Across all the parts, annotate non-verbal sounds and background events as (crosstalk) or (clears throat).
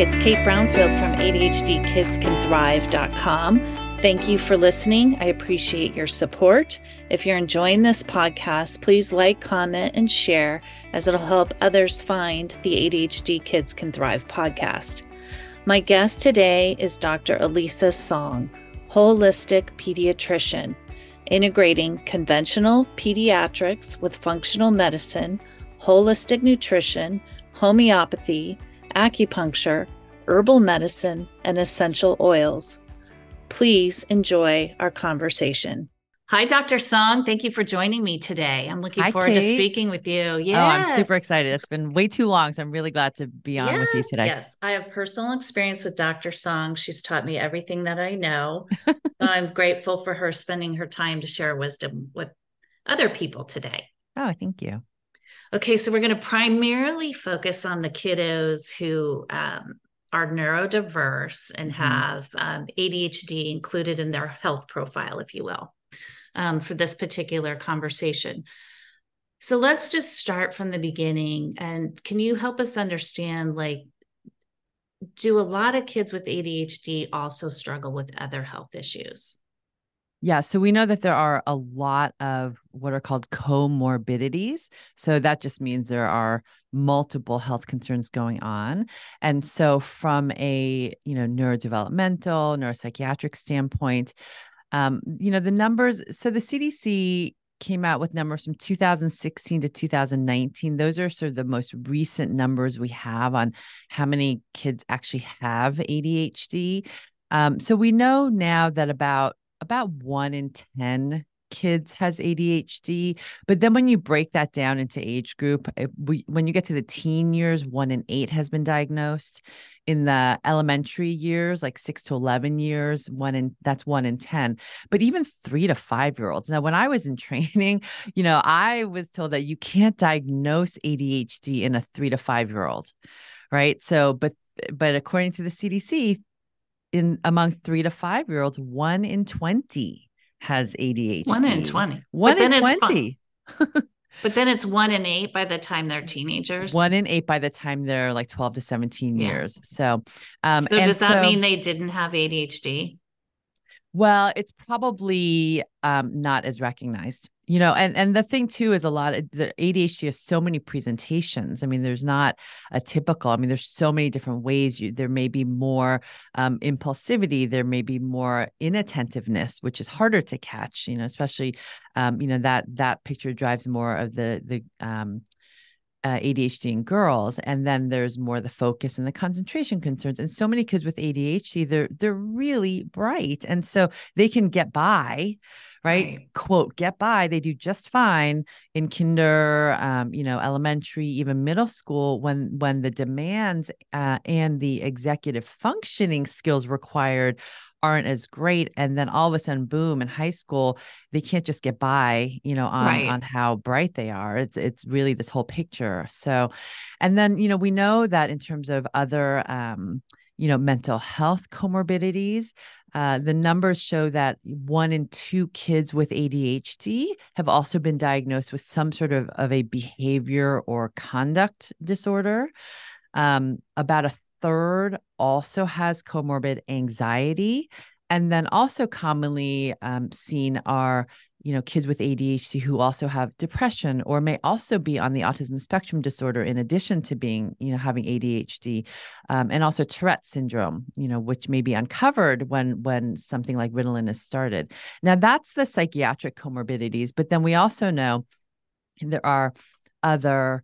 it's Kate Brownfield from ADHDKidsCanThrive.com. Thank you for listening. I appreciate your support. If you're enjoying this podcast, please like, comment, and share as it'll help others find the ADHD Kids Can Thrive podcast. My guest today is Dr. Elisa Song, holistic pediatrician, integrating conventional pediatrics with functional medicine, holistic nutrition, homeopathy, acupuncture, herbal medicine, and essential oils. Please enjoy our conversation. Hi, Dr. Song. Thank you for joining me today. I'm looking Hi, forward Kate. to speaking with you. Yeah, Oh, I'm super excited. It's been way too long, so I'm really glad to be on with you today. Yes, I have personal experience with Dr. Song. She's taught me everything that I know. (laughs) so I'm grateful for her spending her time to share wisdom with other people today. Oh, thank you. Okay, so we're going to primarily focus on the kiddos who um, are neurodiverse and Mhm. have um, ADHD included in their health profile, if you will, um, for this particular conversation. So let's just start from the beginning. And can you help us understand like, do a lot of kids with ADHD also struggle with other health issues? Yeah, so we know that there are a lot of what are called comorbidities. So that just means there are multiple health concerns going on. And so from a, you know, neurodevelopmental, neuropsychiatric standpoint, um, you know, the numbers, so the CDC came out with numbers from 2016 to 2019. Those are sort of the most recent numbers we have on how many kids actually have ADHD. Um, so we know now that about about one in 10 kids has ADHD. But then when you break that down into age group, we, when you get to the teen years, one in eight has been diagnosed. In the elementary years, like six to 11 years, one in that's one in 10. But even three to five year olds. Now, when I was in (laughs) training, you know, I was told that you can't diagnose ADHD in a three to five year old. Right. So, but but according to the CDC, in among three to five year olds, one in 20 has ADHD. One in 20. One But in then it's 20. (laughs) But then it's one in eight by the time they're teenagers. One in eight by the time they're like 12 to 17 Yeah. years. So, um, so does that so- mean they didn't have ADHD? Well, it's probably um, not as recognized, you know. And and the thing too is a lot of the ADHD has so many presentations. I mean, there's not a typical. I mean, there's so many different ways. You there may be more um, impulsivity. There may be more inattentiveness, which is harder to catch. You know, especially um, you know that that picture drives more of the the um, uh, ADHD in girls, and then there's more the focus and the concentration concerns. And so many kids with ADHD, they're they're really bright, and so they can get by, right? Right. Quote, get by. They do just fine in kinder, um, you know, elementary, even middle school. When when the demands uh, and the executive functioning skills required aren't as great and then all of a sudden boom in high school they can't just get by you know on Right. on how bright they are it's it's really this whole picture so and then you know we know that in terms of other um you know mental health comorbidities uh, the numbers show that one in two kids with ADHD have also been diagnosed with some sort of, of a behavior or conduct disorder. Um, about a third also has comorbid anxiety. And then also commonly um, seen are, you know, kids with ADHD who also have depression or may also be on the autism spectrum disorder in addition to being, you know, having ADHD, um, and also Tourette syndrome, you know, which may be uncovered when when something like Ritalin is started. Now that's the psychiatric comorbidities, but then we also know there are other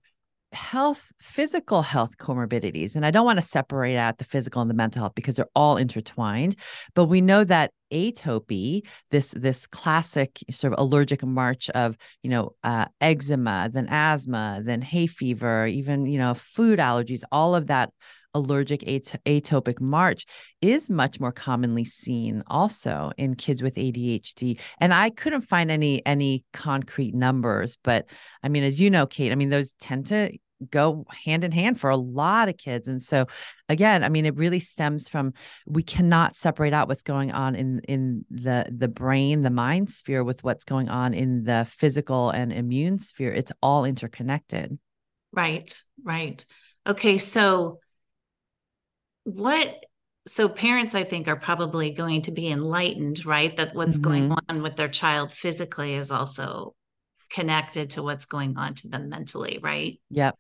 health physical health comorbidities and i don't want to separate out the physical and the mental health because they're all intertwined but we know that atopy this this classic sort of allergic march of you know uh, eczema then asthma then hay fever even you know food allergies all of that allergic at- atopic march is much more commonly seen also in kids with ADHD and I couldn't find any any concrete numbers but I mean as you know Kate I mean those tend to go hand in hand for a lot of kids and so again I mean it really stems from we cannot separate out what's going on in in the the brain the mind sphere with what's going on in the physical and immune sphere it's all interconnected Right, right. Okay, so what so parents i think are probably going to be enlightened right that what's mm-hmm. going on with their child physically is also connected to what's going on to them mentally right yep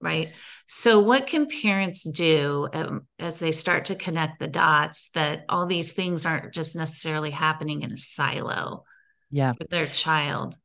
right? So what can parents do um, as they start to connect the dots that all these things aren't just necessarily happening in a silo yeah. with their child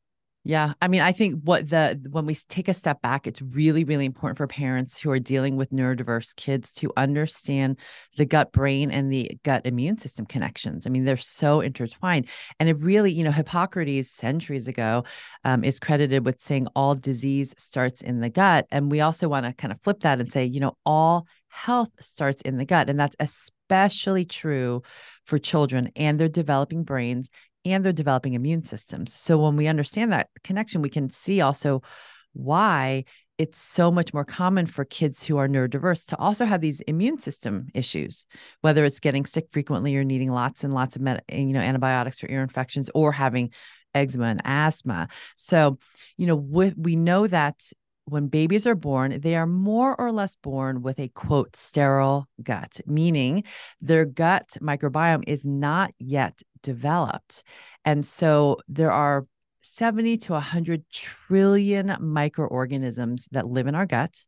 yeah. I mean, I think what the when we take a step back, it's really, really important for parents who are dealing with neurodiverse kids to understand the gut brain and the gut immune system connections. I mean, they're so intertwined. And it really, you know, Hippocrates centuries ago um, is credited with saying all disease starts in the gut. And we also want to kind of flip that and say, you know, all health starts in the gut. And that's especially true for children and their developing brains and they're developing immune systems. So when we understand that connection, we can see also why it's so much more common for kids who are neurodiverse to also have these immune system issues, whether it's getting sick frequently or needing lots and lots of med- you know antibiotics for ear infections or having eczema and asthma. So, you know, we know that when babies are born, they are more or less born with a quote sterile gut, meaning their gut microbiome is not yet developed. And so there are 70 to 100 trillion microorganisms that live in our gut.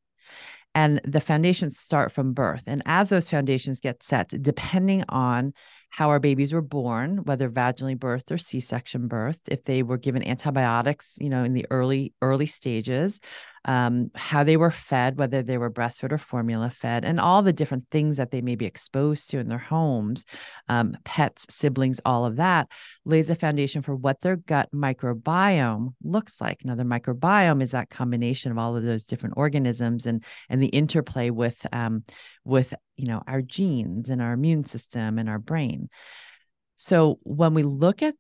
And the foundations start from birth. And as those foundations get set, depending on how our babies were born, whether vaginally birthed or C-section birthed, if they were given antibiotics, you know, in the early early stages, um, how they were fed, whether they were breastfed or formula fed, and all the different things that they may be exposed to in their homes, um, pets, siblings, all of that lays a foundation for what their gut microbiome looks like. Now, the microbiome is that combination of all of those different organisms and and the interplay with um, with you know our genes and our immune system and our brain. So when we look at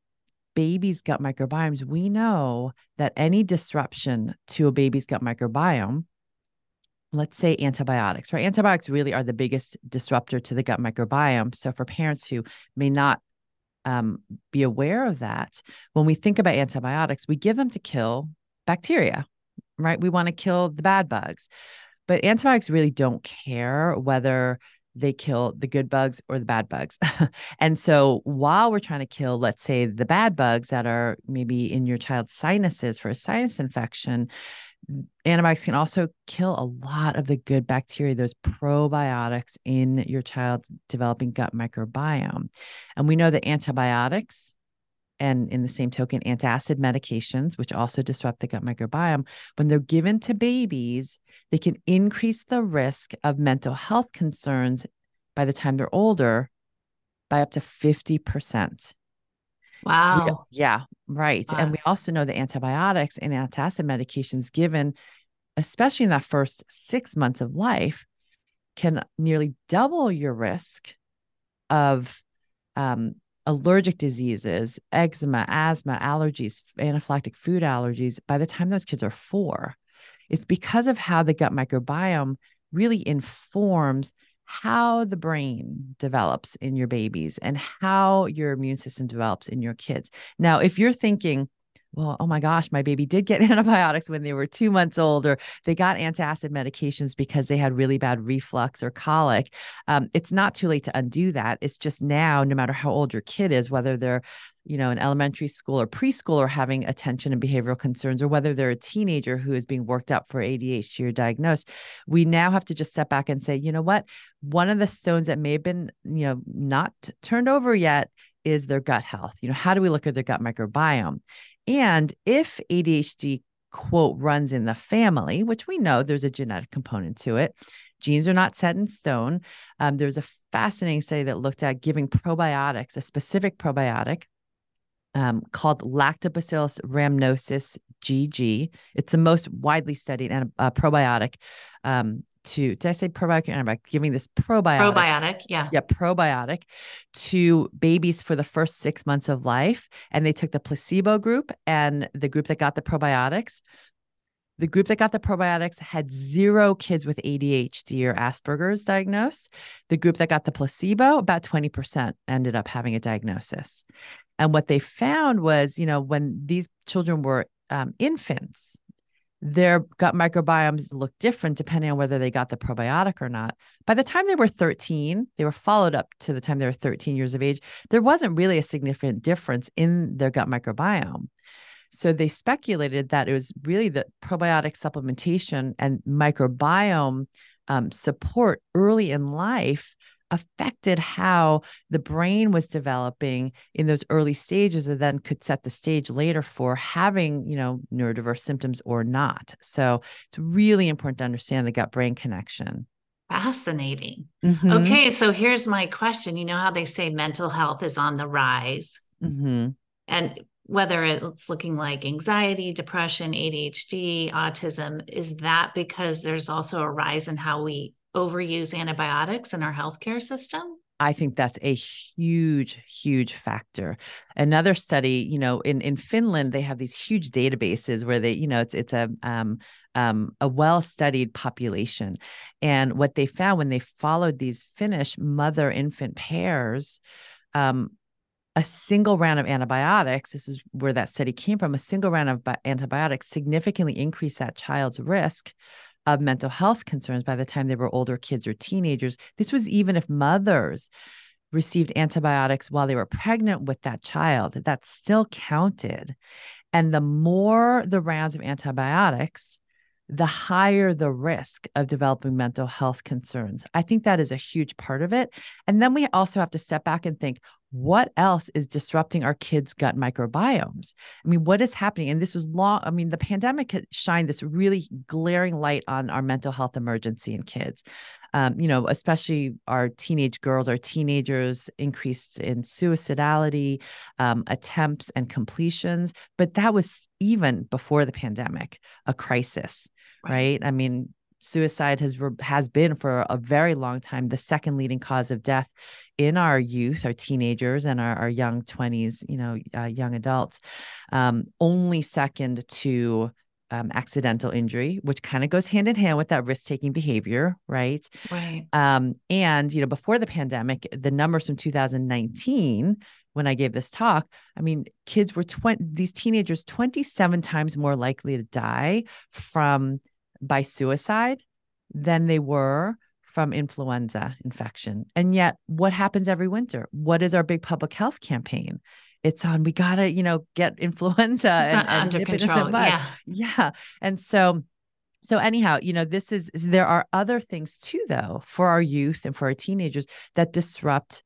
baby's gut microbiomes, we know that any disruption to a baby's gut microbiome, let's say antibiotics, right? Antibiotics really are the biggest disruptor to the gut microbiome. So for parents who may not um, be aware of that, when we think about antibiotics, we give them to kill bacteria, right? We want to kill the bad bugs. But antibiotics really don't care whether they kill the good bugs or the bad bugs. (laughs) and so while we're trying to kill, let's say, the bad bugs that are maybe in your child's sinuses for a sinus infection, antibiotics can also kill a lot of the good bacteria, those probiotics in your child's developing gut microbiome. And we know that antibiotics and in the same token, antacid medications, which also disrupt the gut microbiome, when they're given to babies, they can increase the risk of mental health concerns by the time they're older by up to 50%. Wow. We, yeah, right. Wow. And we also know that antibiotics and antacid medications given, especially in that first six months of life, can nearly double your risk of um, allergic diseases, eczema, asthma, allergies, anaphylactic food allergies by the time those kids are four. It's because of how the gut microbiome really informs how the brain develops in your babies and how your immune system develops in your kids. Now, if you're thinking, well, oh my gosh, my baby did get (laughs) antibiotics when they were two months old, or they got antacid medications because they had really bad reflux or colic. Um, it's not too late to undo that. It's just now, no matter how old your kid is, whether they're you know, in elementary school or preschool or having attention and behavioral concerns, or whether they're a teenager who is being worked up for ADHD or diagnosed, we now have to just step back and say, you know what? One of the stones that may have been, you know, not turned over yet is their gut health. You know, how do we look at their gut microbiome? And if ADHD, quote, runs in the family, which we know there's a genetic component to it, genes are not set in stone. Um, there's a fascinating study that looked at giving probiotics, a specific probiotic um, called Lactobacillus rhamnosus GG. It's the most widely studied and uh, probiotic um, to did I say probiotic or antibiotic? Giving this probiotic. Probiotic, yeah. Yeah, probiotic to babies for the first six months of life. And they took the placebo group and the group that got the probiotics. The group that got the probiotics had zero kids with ADHD or Asperger's diagnosed. The group that got the placebo, about 20% ended up having a diagnosis. And what they found was, you know, when these children were um, infants, their gut microbiomes look different depending on whether they got the probiotic or not. By the time they were 13, they were followed up to the time they were 13 years of age. There wasn't really a significant difference in their gut microbiome. So they speculated that it was really the probiotic supplementation and microbiome um, support early in life affected how the brain was developing in those early stages and then could set the stage later for having you know neurodiverse symptoms or not. So it's really important to understand the gut brain connection. Fascinating. Mm-hmm. okay so here's my question. You know how they say mental health is on the rise? Mm-hmm. and whether it's looking like anxiety, depression, ADHD, autism, is that because there's also a rise in how we overuse antibiotics in our healthcare system? I think that's a huge, huge factor. Another study, you know, in in Finland, they have these huge databases where they, you know, it's it's a um, um, a well studied population, and what they found when they followed these Finnish mother infant pairs, um, a single round of antibiotics, this is where that study came from, a single round of antibiotics significantly increased that child's risk of mental health concerns by the time they were older kids or teenagers. This was even if mothers received antibiotics while they were pregnant with that child, that still counted. And the more the rounds of antibiotics, the higher the risk of developing mental health concerns. I think that is a huge part of it. And then we also have to step back and think what else is disrupting our kids' gut microbiomes? I mean, what is happening? And this was long, I mean, the pandemic had shined this really glaring light on our mental health emergency in kids. Um, you know, especially our teenage girls, our teenagers increased in suicidality, um, attempts, and completions. But that was even before the pandemic, a crisis, right? right? I mean, suicide has has been for a very long time the second leading cause of death in our youth, our teenagers, and our, our young 20s, you know, uh, young adults, um, only second to um, accidental injury, which kind of goes hand in hand with that risk taking behavior, right? Right. Um, and, you know, before the pandemic, the numbers from 2019, when I gave this talk, I mean, kids were 20, these teenagers 27 times more likely to die from by suicide than they were from influenza infection. And yet, what happens every winter? What is our big public health campaign? It's on, we got to, you know, get (laughs) influenza and, and under control. Yeah. Yeah. And so, so anyhow, you know, this is, there are other things too, though, for our youth and for our teenagers that disrupt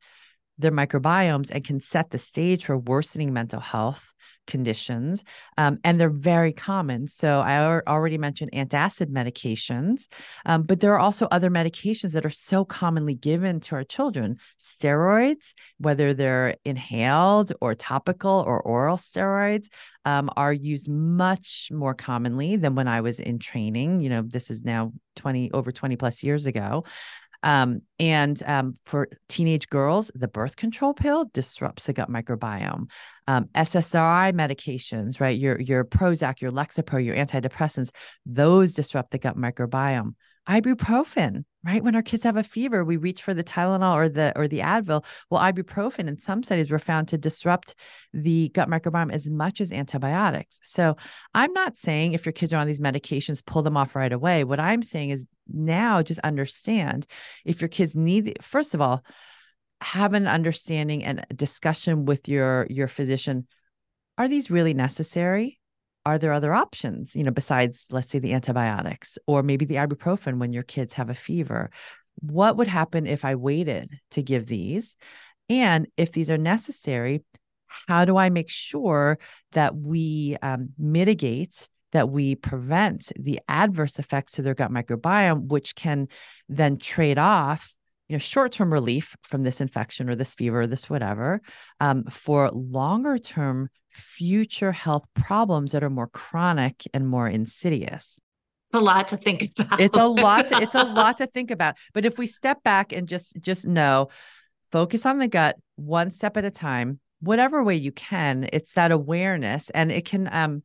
their microbiomes and can set the stage for worsening mental health conditions, um, and they're very common. So I already mentioned antacid medications, um, but there are also other medications that are so commonly given to our children. Steroids, whether they're inhaled or topical or oral steroids, um, are used much more commonly than when I was in training. You know, this is now 20 over 20 plus years ago. Um, and um, for teenage girls, the birth control pill disrupts the gut microbiome. Um, SSRI medications, right? Your your Prozac, your Lexapro, your antidepressants, those disrupt the gut microbiome ibuprofen right when our kids have a fever we reach for the tylenol or the or the advil. Well ibuprofen in some studies were found to disrupt the gut microbiome as much as antibiotics. So i'm not saying if your kids are on these medications pull them off right away. What i'm saying is now just understand if your kids need first of all have an understanding and discussion with your your physician. Are these really necessary are there other options, you know, besides, let's say, the antibiotics or maybe the ibuprofen when your kids have a fever? What would happen if I waited to give these? And if these are necessary, how do I make sure that we um, mitigate, that we prevent the adverse effects to their gut microbiome, which can then trade off you know short-term relief from this infection or this fever or this whatever um, for longer term future health problems that are more chronic and more insidious. It's a lot to think about it's a lot to, it's a lot to (laughs) think about. But if we step back and just just know focus on the gut one step at a time whatever way you can it's that awareness and it can um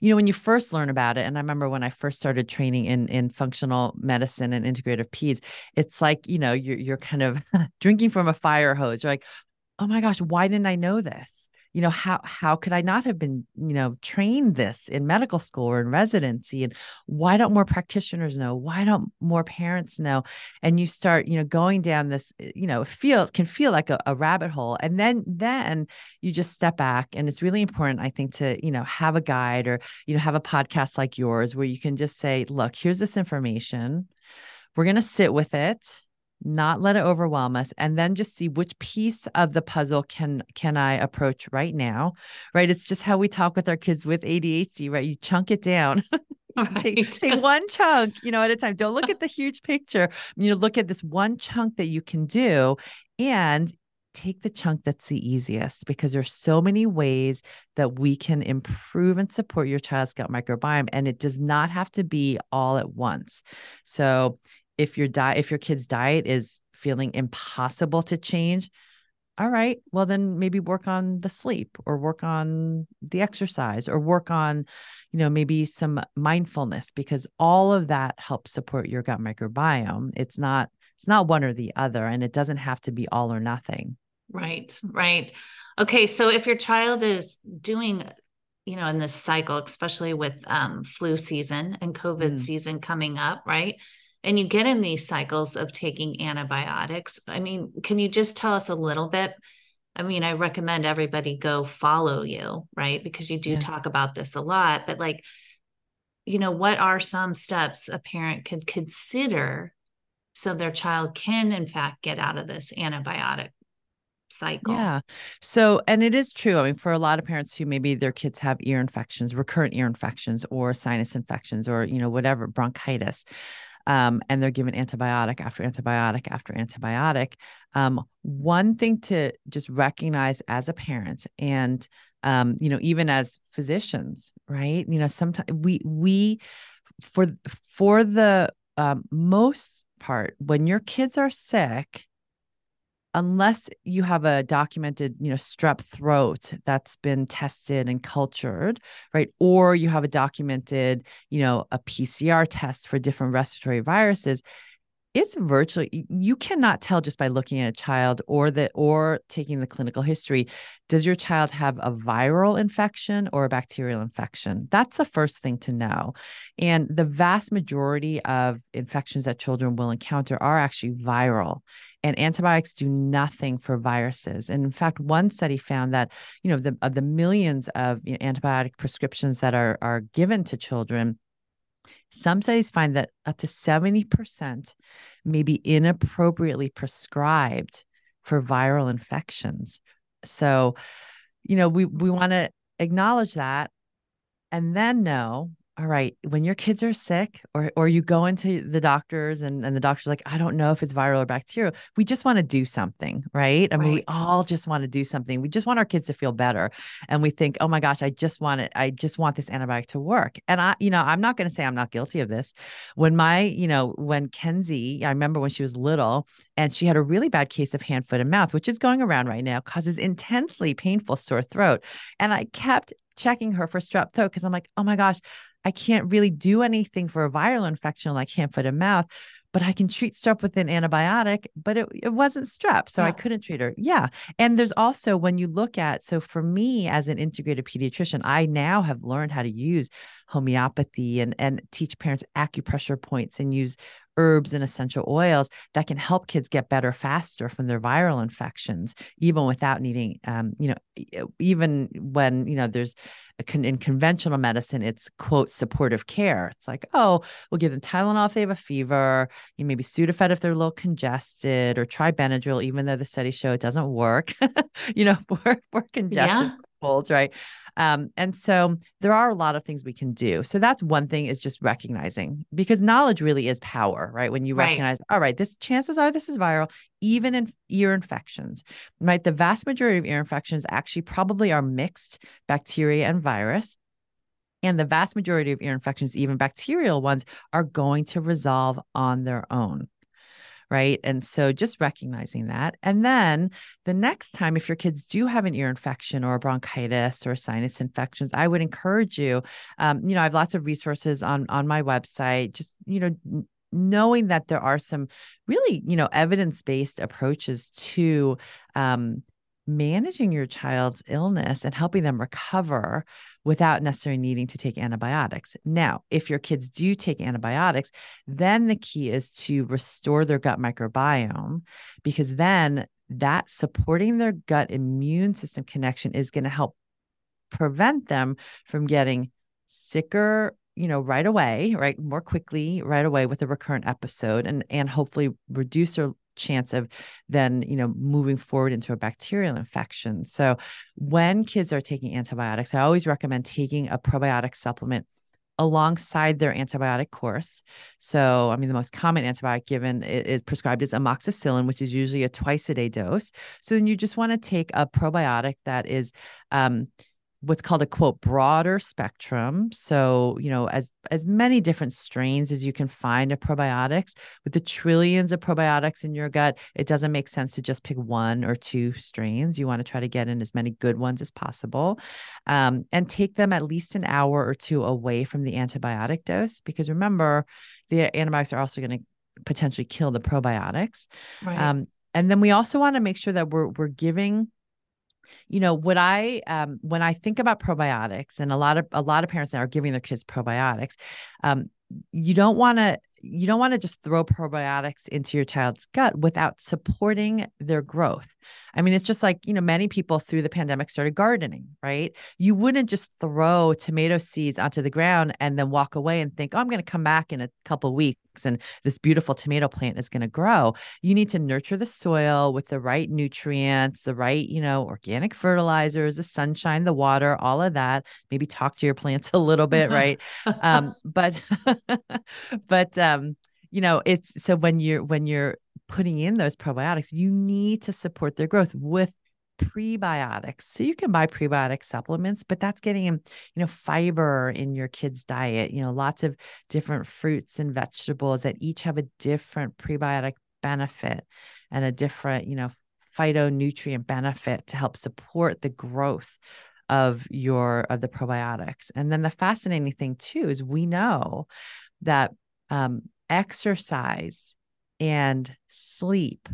you know when you first learn about it and i remember when i first started training in in functional medicine and integrative peds it's like you know you're, you're kind of (laughs) drinking from a fire hose. You're like oh my gosh why didn't i know this you know how how could i not have been you know trained this in medical school or in residency? And why don't more practitioners know? Why don't more parents know? And you start you know going down this eh, you know feel can feel like a, a rabbit hole. And then then you just step back. And it's really important i think to you know have a guide or you know have a podcast like yours where you can just say look here's this information. We're going to sit with it not let it overwhelm us and then just see which piece of the puzzle can can i approach right now right? It's just how we talk with our kids with adhd right? You chunk it down. (laughs) (laughs) Right. take, take one chunk you know at a time. Don't look at the huge picture. You know look at this one chunk that you can do and take the chunk that's the easiest because there's so many ways that we can improve and support your child's gut microbiome and it does not have to be all at once. So if your diet if your kid's diet is feeling impossible to change all right well then maybe work on the sleep or work on the exercise or work on you know maybe some mindfulness because all of that helps support your gut microbiome. It's not it's not one or the other and it doesn't have to be all or nothing. Right right. Okay so if your child is doing you know in this cycle especially with um, flu season and covid mm. season coming up right and you get in these cycles of taking antibiotics. I mean, can you just tell us a little bit? I mean, I recommend everybody go follow you, right? Because you do yeah. talk about this a lot, but like, you know, what are some steps a parent could consider so their child can, in fact, get out of this antibiotic cycle. Yeah. So, and it is true. I mean, for a lot of parents who maybe their kids have ear infections, recurrent ear infections, or sinus infections, or, you know, whatever, bronchitis, um, and they're given antibiotic after antibiotic after antibiotic. Um, one thing to just recognize as a parent and um, you know even as physicians right you know sometimes we we for for the um, most part when your kids are sick unless you have a documented, you know, strep throat that's been tested and cultured, right? Or you have a documented, you know, a PCR test for different respiratory viruses, it's virtually you cannot tell just by looking at a child or the or taking the clinical history does your child have a viral infection or a bacterial infection? That's the first thing to know. And the vast majority of infections that children will encounter are actually viral and antibiotics do nothing for viruses. And in fact one study found that you know the, of the millions of you know, antibiotic prescriptions that are are given to children some studies find that up to 70% may be inappropriately prescribed for viral infections. So, you know, we we want to acknowledge that and then know all right, when your kids are sick or or you go into the doctors and, and the doctor's like, I don't know if it's viral or bacterial, we just want to do something, right? I mean, we all just want to do something. We just want our kids to feel better. And we think, oh my gosh, I just want it, I just want this antibiotic to work. And I, you know, I'm not going to say I'm not guilty of this. When my, you know, when Kenzie, I remember when she was little and she had a really bad case of hand, foot, and mouth, which is going around right now, causes intensely painful sore throat. And I kept checking her for strep throat because I'm like, oh my gosh, I can't really do anything for a viral infection like hand, foot, and mouth, but I can treat strep with an antibiotic, but it, it wasn't strep. So yeah. I couldn't treat her. Yeah. And there's also when you look at, so for me as an integrated pediatrician, I now have learned how to use homeopathy and, and teach parents acupressure points and use herbs and essential oils that can help kids get better faster from their viral infections, even without needing, um, you know, even when, you know, there's con- in conventional medicine, it's quote supportive care. It's like, oh, we'll give them Tylenol if they have a fever, you maybe Sudafed if they're a little congested, or try Benadryl, even though the studies show it doesn't work, (laughs) you know, (laughs) for, for congestion. Yeah folds, right? Um, and so there are a lot of things we can do. So that's one thing is just recognizing because knowledge really is power, right? When you right. recognize, all right, this chances are this is viral, even in ear infections, right? The vast majority of ear infections actually probably are mixed bacteria and virus. And the vast majority of ear infections, even bacterial ones, are going to resolve on their own right? And so just recognizing that. And then the next time, if your kids do have an ear infection or a bronchitis or sinus infections, I would encourage you. Um, you know, I have lots of resources on on my website. Just you know, knowing that there are some really you know evidence based approaches to um, managing your child's illness and helping them recover without necessarily needing to take antibiotics. Now, if your kids do take antibiotics, then the key is to restore their gut microbiome because then that supporting their gut immune system connection is going to help prevent them from getting sicker you know right away right more quickly right away with a recurrent episode and and hopefully reduce their chance of then you know moving forward into a bacterial infection so when kids are taking antibiotics i always recommend taking a probiotic supplement alongside their antibiotic course. So, I mean, the most common antibiotic given is prescribed is amoxicillin, which is usually a twice a day dose. So then you just want to take a probiotic that is um, what's called a quote broader spectrum so you know as as many different strains as you can find of probiotics with the trillions of probiotics in your gut it doesn't make sense to just pick one or two strains you want to try to get in as many good ones as possible um, and take them at least an hour or two away from the antibiotic dose because remember the antibiotics are also going to potentially kill the probiotics right. um, and then we also want to make sure that we're we're giving you know what i um, when i think about probiotics and a lot of a lot of parents now are giving their kids probiotics um, you don't want to you don't want to just throw probiotics into your child's gut without supporting their growth. I mean, it's just like, you know, many people through the pandemic started gardening, right? You wouldn't just throw tomato seeds onto the ground and then walk away and think, oh, I'm going to come back in a couple weeks and this beautiful tomato plant is going to grow. You need to nurture the soil with the right nutrients, the right, you know, organic fertilizers, the sunshine, the water, all of that. Maybe talk to your plants (laughs) a little bit, right? um, but, (laughs) but, um, Um, you know, it's so when you're when you're putting in those probiotics, you need to support their growth with prebiotics. So you can buy prebiotic supplements, but that's getting um, you know fiber in your kid's diet, you know, lots of different fruits and vegetables that each have a different prebiotic benefit and a different, you know, phytonutrient benefit to help support the growth of your of the probiotics. And then the fascinating thing too is we know that um, exercise and sleep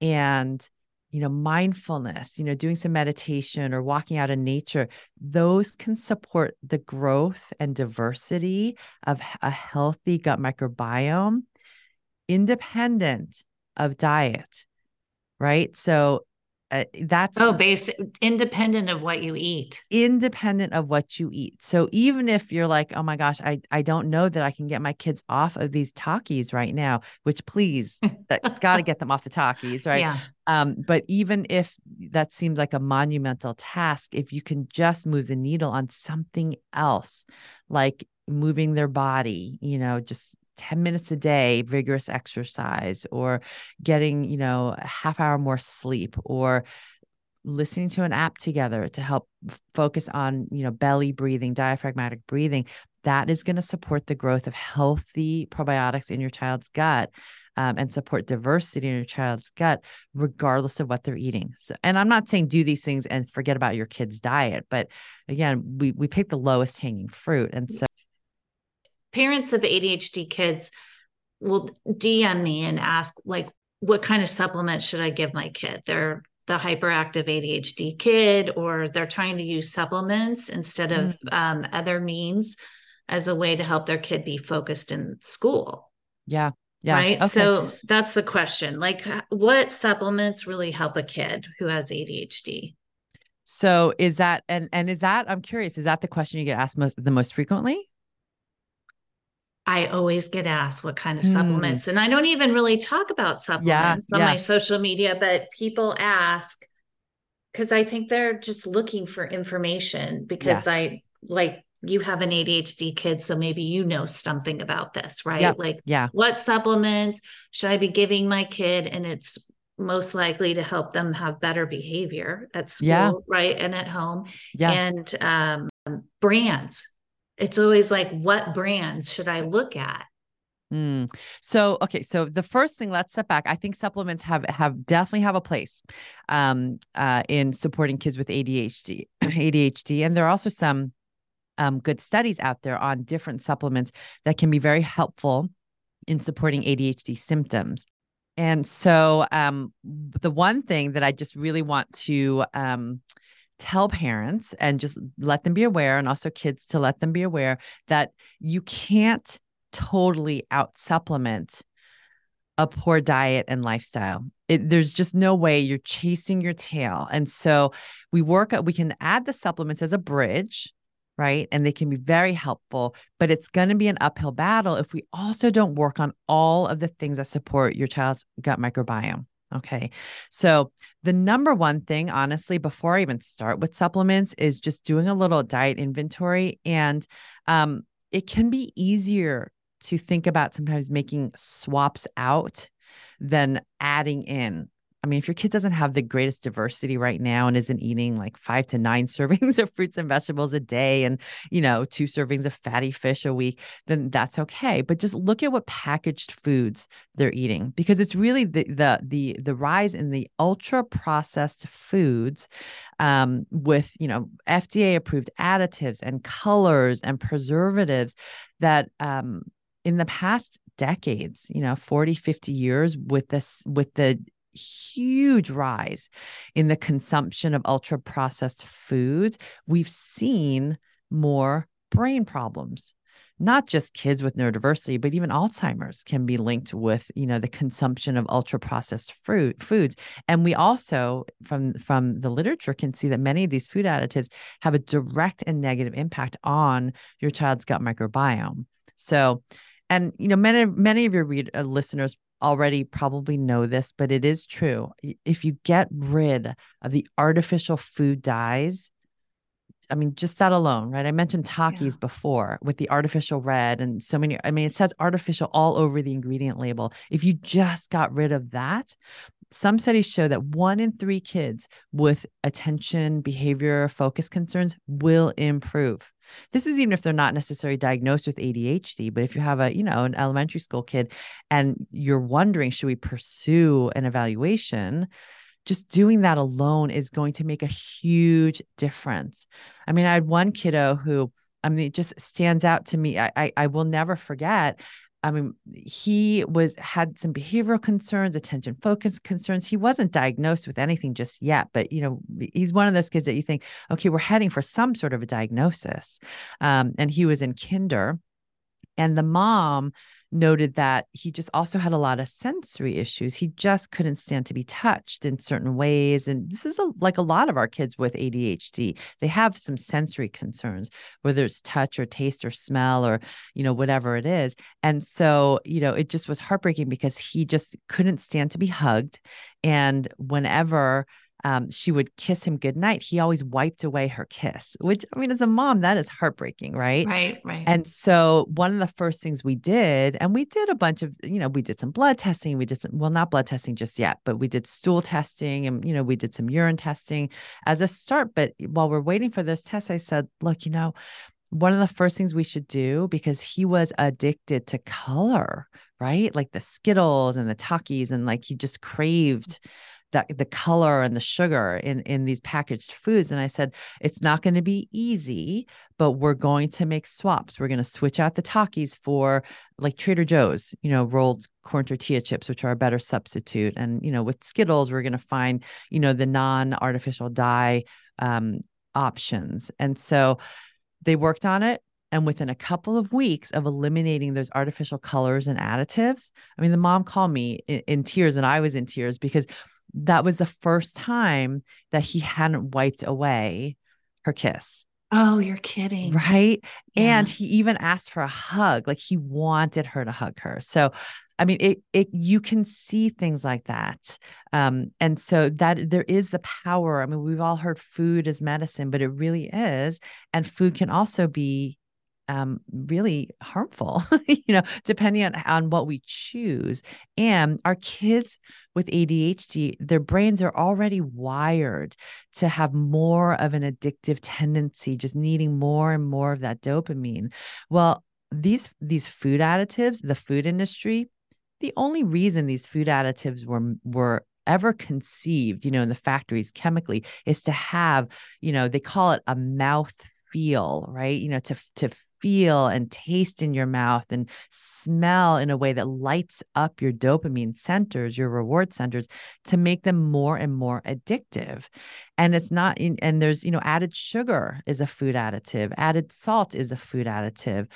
and you know mindfulness you know doing some meditation or walking out in nature those can support the growth and diversity of a healthy gut microbiome independent of diet right? So uh, that's oh based independent of what you eat. Independent of what you eat. So even if you're like oh my gosh i i don't know that i can get my kids off of these Takis right now which please (laughs) got to get them off the Takis right? Yeah. um but even if that seems like a monumental task if you can just move the needle on something else like moving their body you know just 10 minutes a day vigorous exercise or getting you know a half hour more sleep or listening to an app together to help focus on you know belly breathing diaphragmatic breathing that is going to support the growth of healthy probiotics in your child's gut um, and support diversity in your child's gut regardless of what they're eating. So and i'm not saying do these things and forget about your kid's diet but again we we pick the lowest hanging fruit and so parents of ADHD kids will DM me and ask, like, what kind of supplement should I give my kid? They're the hyperactive ADHD kid, or they're trying to use supplements instead of mm. um, other means as a way to help their kid be focused in school. Yeah. Yeah. Right. Okay. So that's the question. Like, what supplements really help a kid who has ADHD? So is that and and is that I'm curious, is that the question you get asked most the most frequently? I always get asked what kind of hmm. supplements, and I don't even really talk about supplements yeah, on yeah. my social media, but people ask because I think they're just looking for information because yes. I like you have an ADHD kid, so maybe you know something about this, right? Yep. Like, yeah, what supplements should I be giving my kid? And it's most likely to help them have better behavior at school, yeah. right? And at home. Yeah. And um, brands it's always like, what brands should I look at? Mm. So okay, so the first thing, let's step back. I think supplements have have definitely have a place um, uh, in supporting kids with ADHD, ADHD, (clears throat) and there are also some um, good studies out there on different supplements that can be very helpful in supporting ADHD symptoms. And so, um, the one thing that I just really want to um, tell parents and just let them be aware, and also kids to let them be aware that you can't totally out supplement a poor diet and lifestyle. It, there's just no way you're chasing your tail. And so we work, at, we can add the supplements as a bridge right? And they can be very helpful, but it's going to be an uphill battle if we also don't work on all of the things that support your child's gut microbiome. Okay. So, the number one thing, honestly, before I even start with supplements, is just doing a little diet inventory. And um, it can be easier to think about sometimes making swaps out than adding in mean, if your kid doesn't have the greatest diversity right now and isn't eating like five to nine (laughs) servings of fruits and vegetables a day and, you know, two servings of fatty fish a week, then that's okay. But just look at what packaged foods they're eating because it's really the the the the rise in the ultra processed foods um, with, you know, FDA approved additives and colors and preservatives that um, in the past decades you know 40 50 years with this with the huge rise in the consumption of ultra processed foods, we've seen more brain problems. Not just kids with neurodiversity but even alzheimer's can be linked with you know the consumption of ultra processed fruit foods. And we also from from the literature can see that many of these food additives have a direct and negative impact on your child's gut microbiome. So and you know many many of your read, uh, listeners already probably know this, but it is true. If you get rid of the artificial food dyes, I mean, just that alone, right? I mentioned Takis yeah. before with the artificial red and so many. I mean, it says artificial all over the ingredient label. If you just got rid of that, some studies show that one in three kids with attention, behavior, focus concerns will improve. This is even if they're not necessarily diagnosed with ADHD, but if you have a, you know, an elementary school kid and you're wondering, should we pursue an evaluation? Just doing that alone is going to make a huge difference. I mean, I had one kiddo who, I mean, it just stands out to me. I, I, I will never forget I mean, he was had some behavioral concerns, attention focus concerns. He wasn't diagnosed with anything just yet, but you know, he's one of those kids that you think, okay, we're heading for some sort of a diagnosis. Um, and he was in kinder, and the mom noted that he just also had a lot of sensory issues. He just couldn't stand to be touched in certain ways. And this is a, like a lot of our kids with ADHD. They have some sensory concerns, whether it's touch or taste or smell or, you know, whatever it is. And so, you know, it just was heartbreaking because he just couldn't stand to be hugged. And whenever, um, she would kiss him goodnight, he always wiped away her kiss, which I mean, as a mom, that is heartbreaking, right? Right, right. And so one of the first things we did, and we did a bunch of, you know, we did some blood testing. We did some, well, not blood testing just yet, but we did stool testing and, you know, we did some urine testing as a start. But while we're waiting for those tests, I said, look, you know, one of the first things we should do because he was addicted to color, right? Like the Skittles and the Takis, and like he just craved the, the color and the sugar in in these packaged foods and i said it's not going to be easy but we're going to make swaps. We're going to switch out the takis for like trader joe's you know rolled corn tortilla chips which are a better substitute and you know with skittles we're going to find you know the non artificial dye um, options. And so they worked on it and within a couple of weeks of eliminating those artificial colors and additives, I mean, the mom called me in, in, tears and I was in tears because that was the first time that he hadn't wiped away her kiss. Oh, you're kidding. Right. Yeah. And he even asked for a hug. Like he wanted her to hug her. So, I mean, it, it, you can see things like that. Um, and so that there is the power. I mean, we've all heard food is medicine, but it really is. And food can also be um, really harmful, (laughs) you know, depending on, on what we choose. And our kids with ADHD, their brains are already wired to have more of an addictive tendency, just needing more and more of that dopamine. Well, these these food additives, the food industry, the only reason these food additives were were ever conceived, you know, in the factories chemically is to have, you know, they call it a mouth feel, right? You know, to to feel and taste in your mouth and smell in a way that lights up your dopamine centers, your reward centers to make them more and more addictive. And it's not and there's, you know, added sugar is a food additive, added salt is a food additive.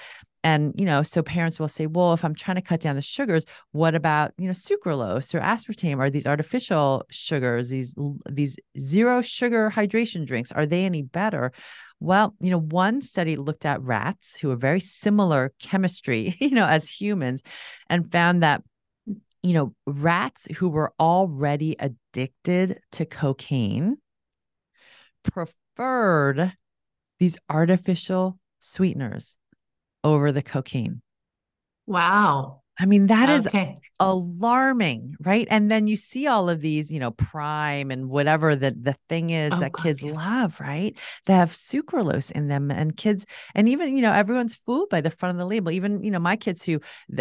And you know so parents will say well if i'm trying to cut down the sugars what about you know sucralose or aspartame? Or these artificial sugars these these zero sugar hydration drinks are they any better well you know one study looked at rats who are very similar chemistry (laughs) you know as humans and found that you know rats who were already addicted to cocaine preferred these artificial sweeteners over the cocaine. Wow. I mean, that is okay. alarming, right? And then you see all of these, you know, prime and whatever the, the thing is oh, that God, kids yes. love, right? They have sucralose in them. And kids, and even, you know, everyone's fooled by the front of the label. Even, you know, my kids who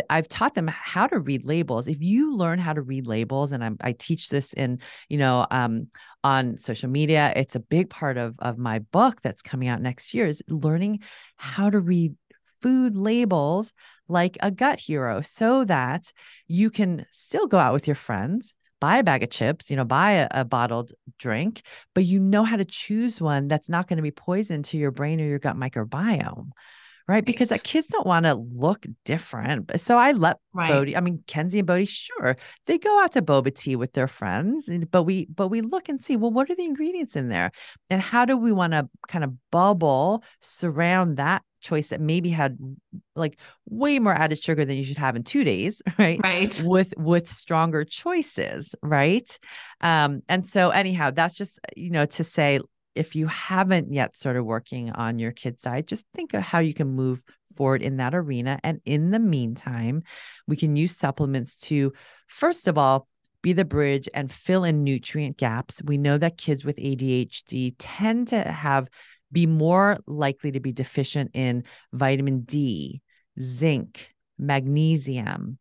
I've taught them how to read labels. If you learn how to read labels, and I'm, I teach this in, you know, um, on social media, it's a big part of, of my book that's coming out next year is learning how to read food labels like a gut hero so that you can still go out with your friends buy a bag of chips, you know, buy a, a, bottled drink, but you know how to choose one that's not going to be poison to your brain or your gut microbiome. Right. Because right. kids don't want to look different. So I let right. Bodhi, I mean, Kenzie and Bodie, sure, they go out to boba tea with their friends, but we, but we look and see, well, what are the ingredients in there? And how do we want to kind of bubble surround that choice that maybe had like way more added sugar than you should have in two days (laughs) right? Right. With with stronger choices right? Um and so anyhow that's just you know to say if you haven't yet started working on your kid side just think of how you can move forward in that arena. And in the meantime we can use supplements to first of all be the bridge and fill in nutrient gaps. We know that kids with ADHD tend to have be more likely to be deficient in vitamin D, zinc, magnesium,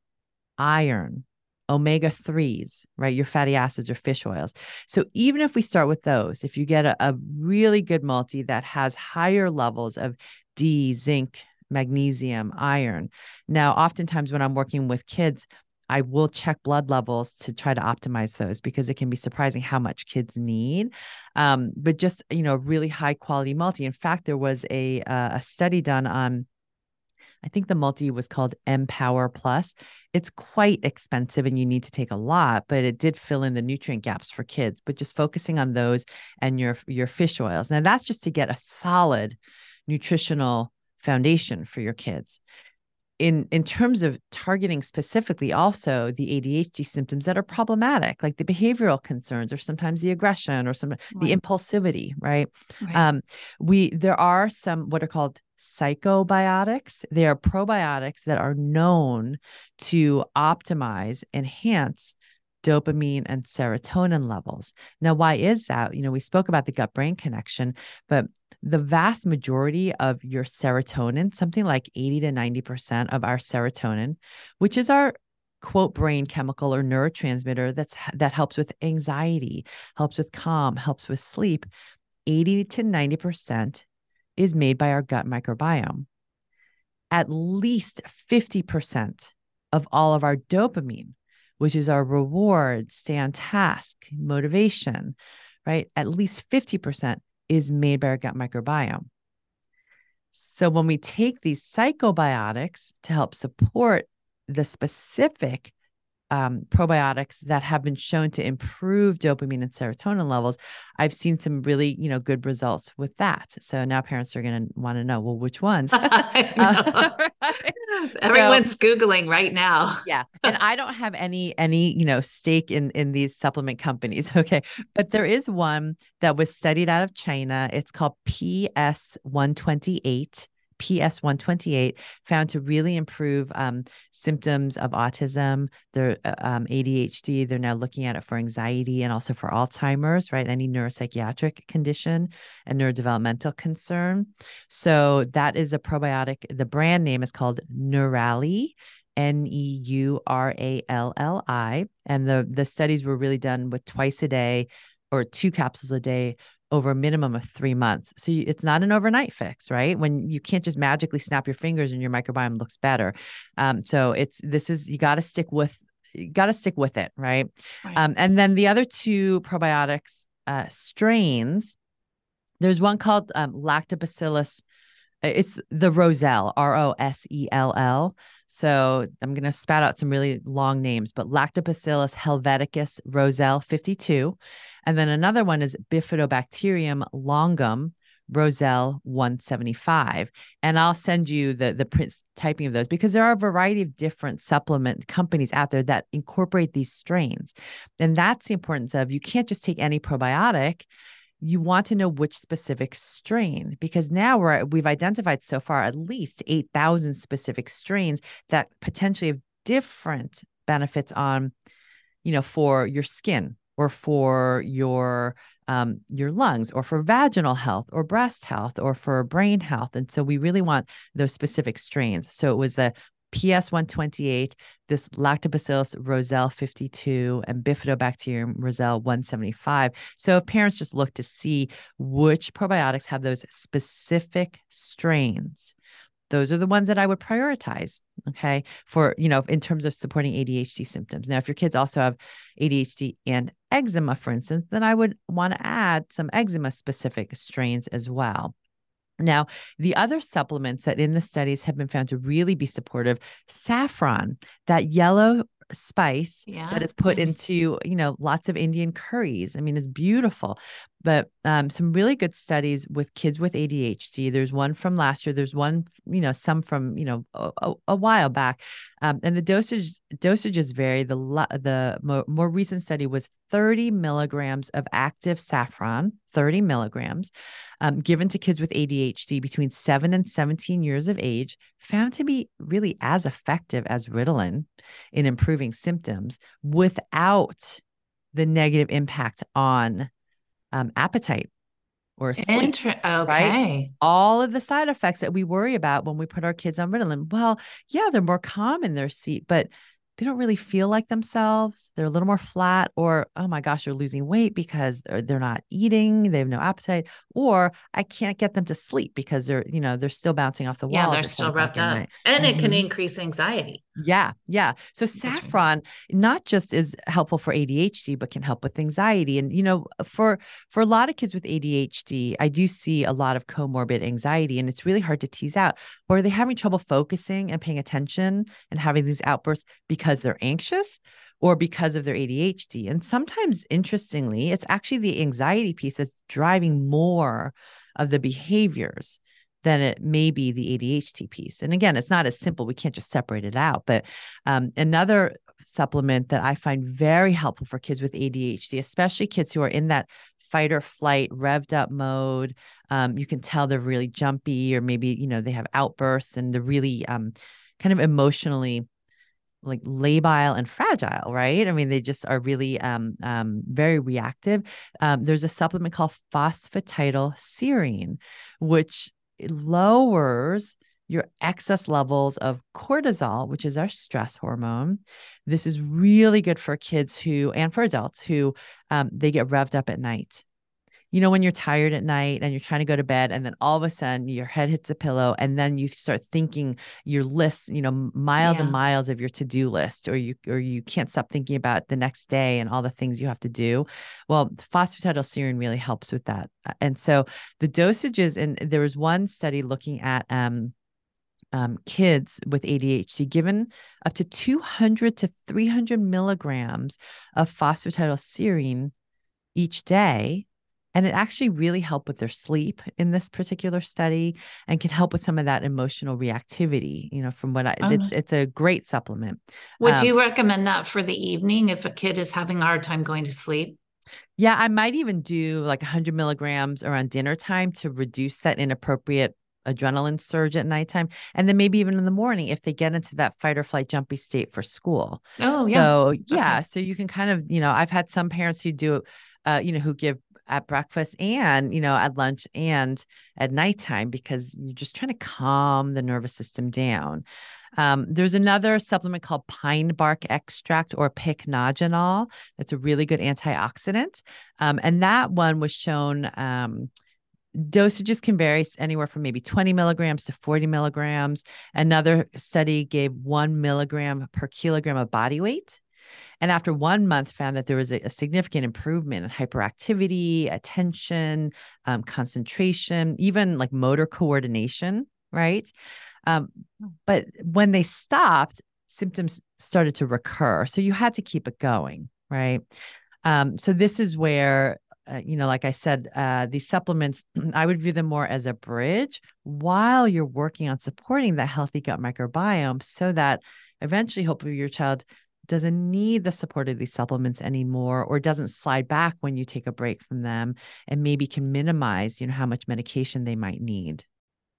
iron, omega 3s, right? Your fatty acids or fish oils. So even if we start with those, if you get a, a really good multi that has higher levels of D, zinc, magnesium, iron. Now, oftentimes when I'm working with kids, I will check blood levels to try to optimize those because it can be surprising how much kids need. Um, but just you know, really high quality multi. In fact, there was a uh, a study done on. I think the multi was called Empower Plus. It's quite expensive and you need to take a lot, but it did fill in the nutrient gaps for kids. But just focusing on those and your your fish oils. Now that's just to get a solid nutritional foundation for your kids in in terms of targeting specifically also the ADHD symptoms that are problematic, like the behavioral concerns or sometimes the aggression or some right. the impulsivity, right? right? Um, we there are some what are called psychobiotics. They are probiotics that are known to optimize, enhance dopamine and serotonin levels. Now, why is that? You know, we spoke about the gut brain connection, but the vast majority of your serotonin, something like 80 to 90% of our serotonin, which is our quote brain chemical or neurotransmitter that's that helps with anxiety, helps with calm, helps with sleep, 80 to 90% is made by our gut microbiome. At least 50% of all of our dopamine, which is our reward, stay on task, motivation, right? At least 50% is made by our gut microbiome. So when we take these psychobiotics to help support the specific um, probiotics that have been shown to improve dopamine and serotonin levels, I've seen some really, you know, good results with that. So now parents are going to want to know, well, which ones? (laughs) (laughs) uh, (laughs) Everyone's so, googling right now. yeah, and I don't have any any you know stake in in these supplement companies. Okay, but there is one that was studied out of China. It's called PS one twenty eight PS128 found to really improve um, symptoms of autism, their uh, um, ADHD. They're now looking at it for anxiety and also for Alzheimer's, right? Any neuropsychiatric condition and neurodevelopmental concern. So that is a probiotic. The brand name is called Neuralli. N E U R A L L I. And the, the studies were really done with twice a day or two capsules a day over a minimum of three months. So you, it's not an overnight fix, right? When you can't just magically snap your fingers and your microbiome looks better. Um, so it's this is you got to stick with you got to stick with it, right? right. Um, and then the other two probiotics uh, strains, there's one called um, Lactobacillus. Uh, it's the Rosell, R O S E L L. So I'm going to spat out some really long names, but Lactobacillus helveticus Rosell 52. And then another one is Bifidobacterium longum Rosell 175. And I'll send you the the print typing of those because there are a variety of different supplement companies out there that incorporate these strains. And that's the importance of you can't just take any probiotic you want to know which specific strain because now we're we've identified so far at least 8000 specific strains that potentially have different benefits on you know for your skin or for your um, your lungs or for vaginal health or breast health or for brain health. And so we really want those specific strains. So it was the PS 128, this Lactobacillus Rosell 52, and Bifidobacterium Rosell 175. So if parents just look to see which probiotics have those specific strains, those are the ones that I would prioritize. Okay. For, you know, in terms of supporting ADHD symptoms. Now, if your kids also have ADHD and eczema, for instance, then I would want to add some eczema specific strains as well. Now, the other supplements that in the studies have been found to really be supportive, saffron, that yellow spice yeah. that is put mm-hmm. into, you know, lots of Indian curries. I mean, it's beautiful but um, some really good studies with kids with ADHD. There's one from last year. There's one, you know, some from you know a, a while back, um, and the dosage dosages vary. The the more, more recent study was 30 milligrams of active saffron, 30 milligrams, um, given to kids with ADHD between seven and 17 years of age, found to be really as effective as Ritalin in improving symptoms without the negative impact on um, appetite or sleep, Inter- okay. right? All of the side effects that we worry about when we put our kids on Ritalin. Well, yeah, they're more calm in their seat, but they don't really feel like themselves. They're a little more flat, or oh my gosh, they're losing weight because they're not eating, they have no appetite, or I can't get them to sleep because they're, you know, they're still bouncing off the walls. Yeah, they're still wrapped up. And mm-hmm. it can mm-hmm. increase anxiety. Yeah, yeah. So saffron not just is helpful for ADHD, but can help with anxiety. And you know, for for a lot of kids with ADHD, I do see a lot of comorbid anxiety, and it's really hard to tease out. Or are they having trouble focusing and paying attention and having these outbursts because they're anxious? Or because of their ADHD. And sometimes, interestingly, it's actually the anxiety piece that's driving more of the behaviors than it may be the ADHD piece. And again, it's not as simple. We can't just separate it out. But um, another supplement that I find very helpful for kids with ADHD, especially kids who are in that fight or flight revved up mode um, you can tell they're really jumpy or maybe you know they have outbursts and they're really um, kind of emotionally like labile and fragile, right? I mean, they just are really um, um, very reactive. Um, there's a supplement called phosphatidylserine, which lowers your excess levels of cortisol, which is our stress hormone. This is really good for kids who and for adults who um, they get revved up at night. You know, when you're tired at night and you're trying to go to bed, and then all of a sudden your head hits a pillow, and then you start thinking your list, you know, miles yeah. and miles of your to-do list, or you or you can't stop thinking about the next day and all the things you have to do. Well, phosphatidylserine really helps with that. And so the dosages, and there was one study looking at um, um, kids with ADHD given up to 200 to 300 milligrams of phosphatidylserine each day and it actually really helped with their sleep in this particular study and can help with some of that emotional reactivity, you know, from what I, um, it's, it's, a great supplement. Would um, you recommend that for the evening if a kid is having a hard time going to sleep? Yeah, I might even do like 100 milligrams around dinner time to reduce that inappropriate adrenaline surge at nighttime. And then maybe even in the morning if they get into that fight or flight jumpy state for school. Oh, yeah. So, yeah. Okay. So you can kind of, you know, I've had some parents who do, uh, you know, who give at breakfast and you know at lunch and at nighttime because you're just trying to calm the nervous system down Um, there's another supplement called pine bark extract or pycnogenol. That's a really good antioxidant. Um, and that one was shown. Um, dosages can vary anywhere from maybe 20 milligrams to 40 milligrams. Another study gave one milligram per kilogram of body weight. And after one month, found that there was a, a significant improvement in hyperactivity, attention, um, concentration, even like motor coordination, right? Um, but when they stopped, symptoms started to recur. So you had to keep it going, right? Um, so this is where uh, you know, like I said, uh, these supplements, (clears throat) I would view them more as a bridge while you're working on supporting that healthy gut microbiome so that eventually, hopefully, your child doesn't need the support of these supplements anymore or doesn't slide back when you take a break from them and maybe can minimize, you know, how much medication they might need.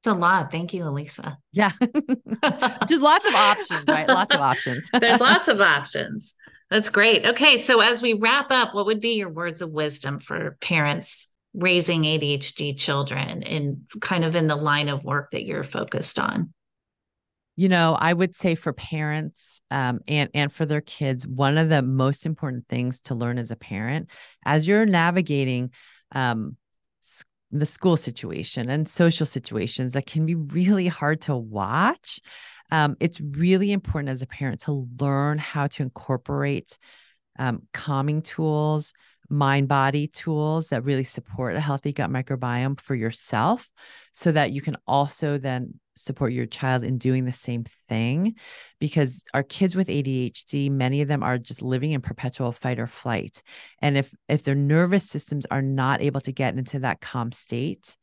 It's a lot. Thank you, Elisa. Yeah. (laughs) Just lots of options, right? Lots of options. (laughs) There's lots of (laughs) options. That's great. Okay. So, as we wrap up, what would be your words of wisdom for parents raising ADHD children and kind of in the line of work that you're focused on? You know, I would say for parents um, and and for their kids, one of the most important things to learn as a parent, as you're navigating um, the school situation and social situations that can be really hard to watch um, it's really important as a parent to learn how to incorporate um, calming tools, mind body tools that really support a healthy gut microbiome for yourself so that you can also then support your child in doing the same thing because our kids with ADHD many of them are just living in perpetual fight or flight. And if if their nervous systems are not able to get into that calm state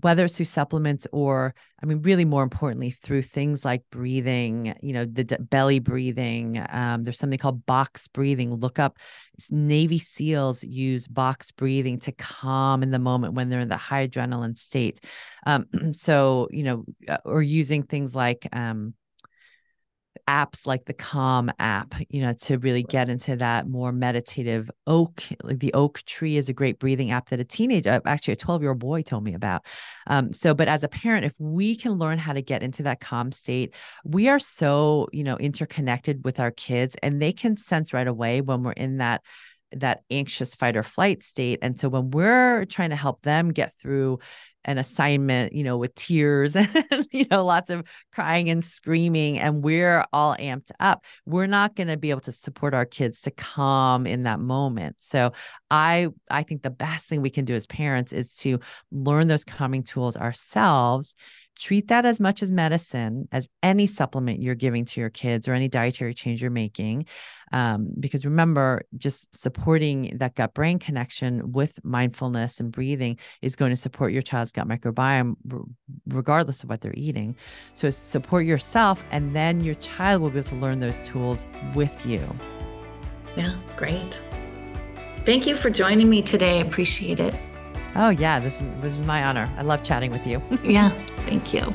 whether it's through supplements or i mean really more importantly through things like breathing you know the d- belly breathing um, there's something called box breathing. Look up navy seals use box breathing to calm in the moment when they're in the high adrenaline state. Um, (clears throat) so you know uh, or using things like um, apps like the Calm app, you know, to really get into that more meditative oak. Like the oak tree is a great breathing app that a teenager, uh, actually a 12 year old boy told me about. Um, so, but as a parent, if we can learn how to get into that calm state, we are so, you know, interconnected with our kids and they can sense right away when we're in that that anxious fight or flight state and so when we're trying to help them get through an assignment, you know, with tears (laughs) and, you know, lots of crying and screaming, and we're all amped up, we're not going to be able to support our kids to calm in that moment. So I I think the best thing we can do as parents is to learn those calming tools ourselves treat that as much as medicine as any supplement you're giving to your kids or any dietary change you're making. Um, because remember, just supporting that gut brain connection with mindfulness and breathing is going to support your child's gut microbiome, regardless of what they're eating. So support yourself, and then your child will be able to learn those tools with you. Yeah, great. Thank you for joining me today. Appreciate it. Oh yeah, this is this is my honor. I love chatting with you. (laughs) yeah, thank you.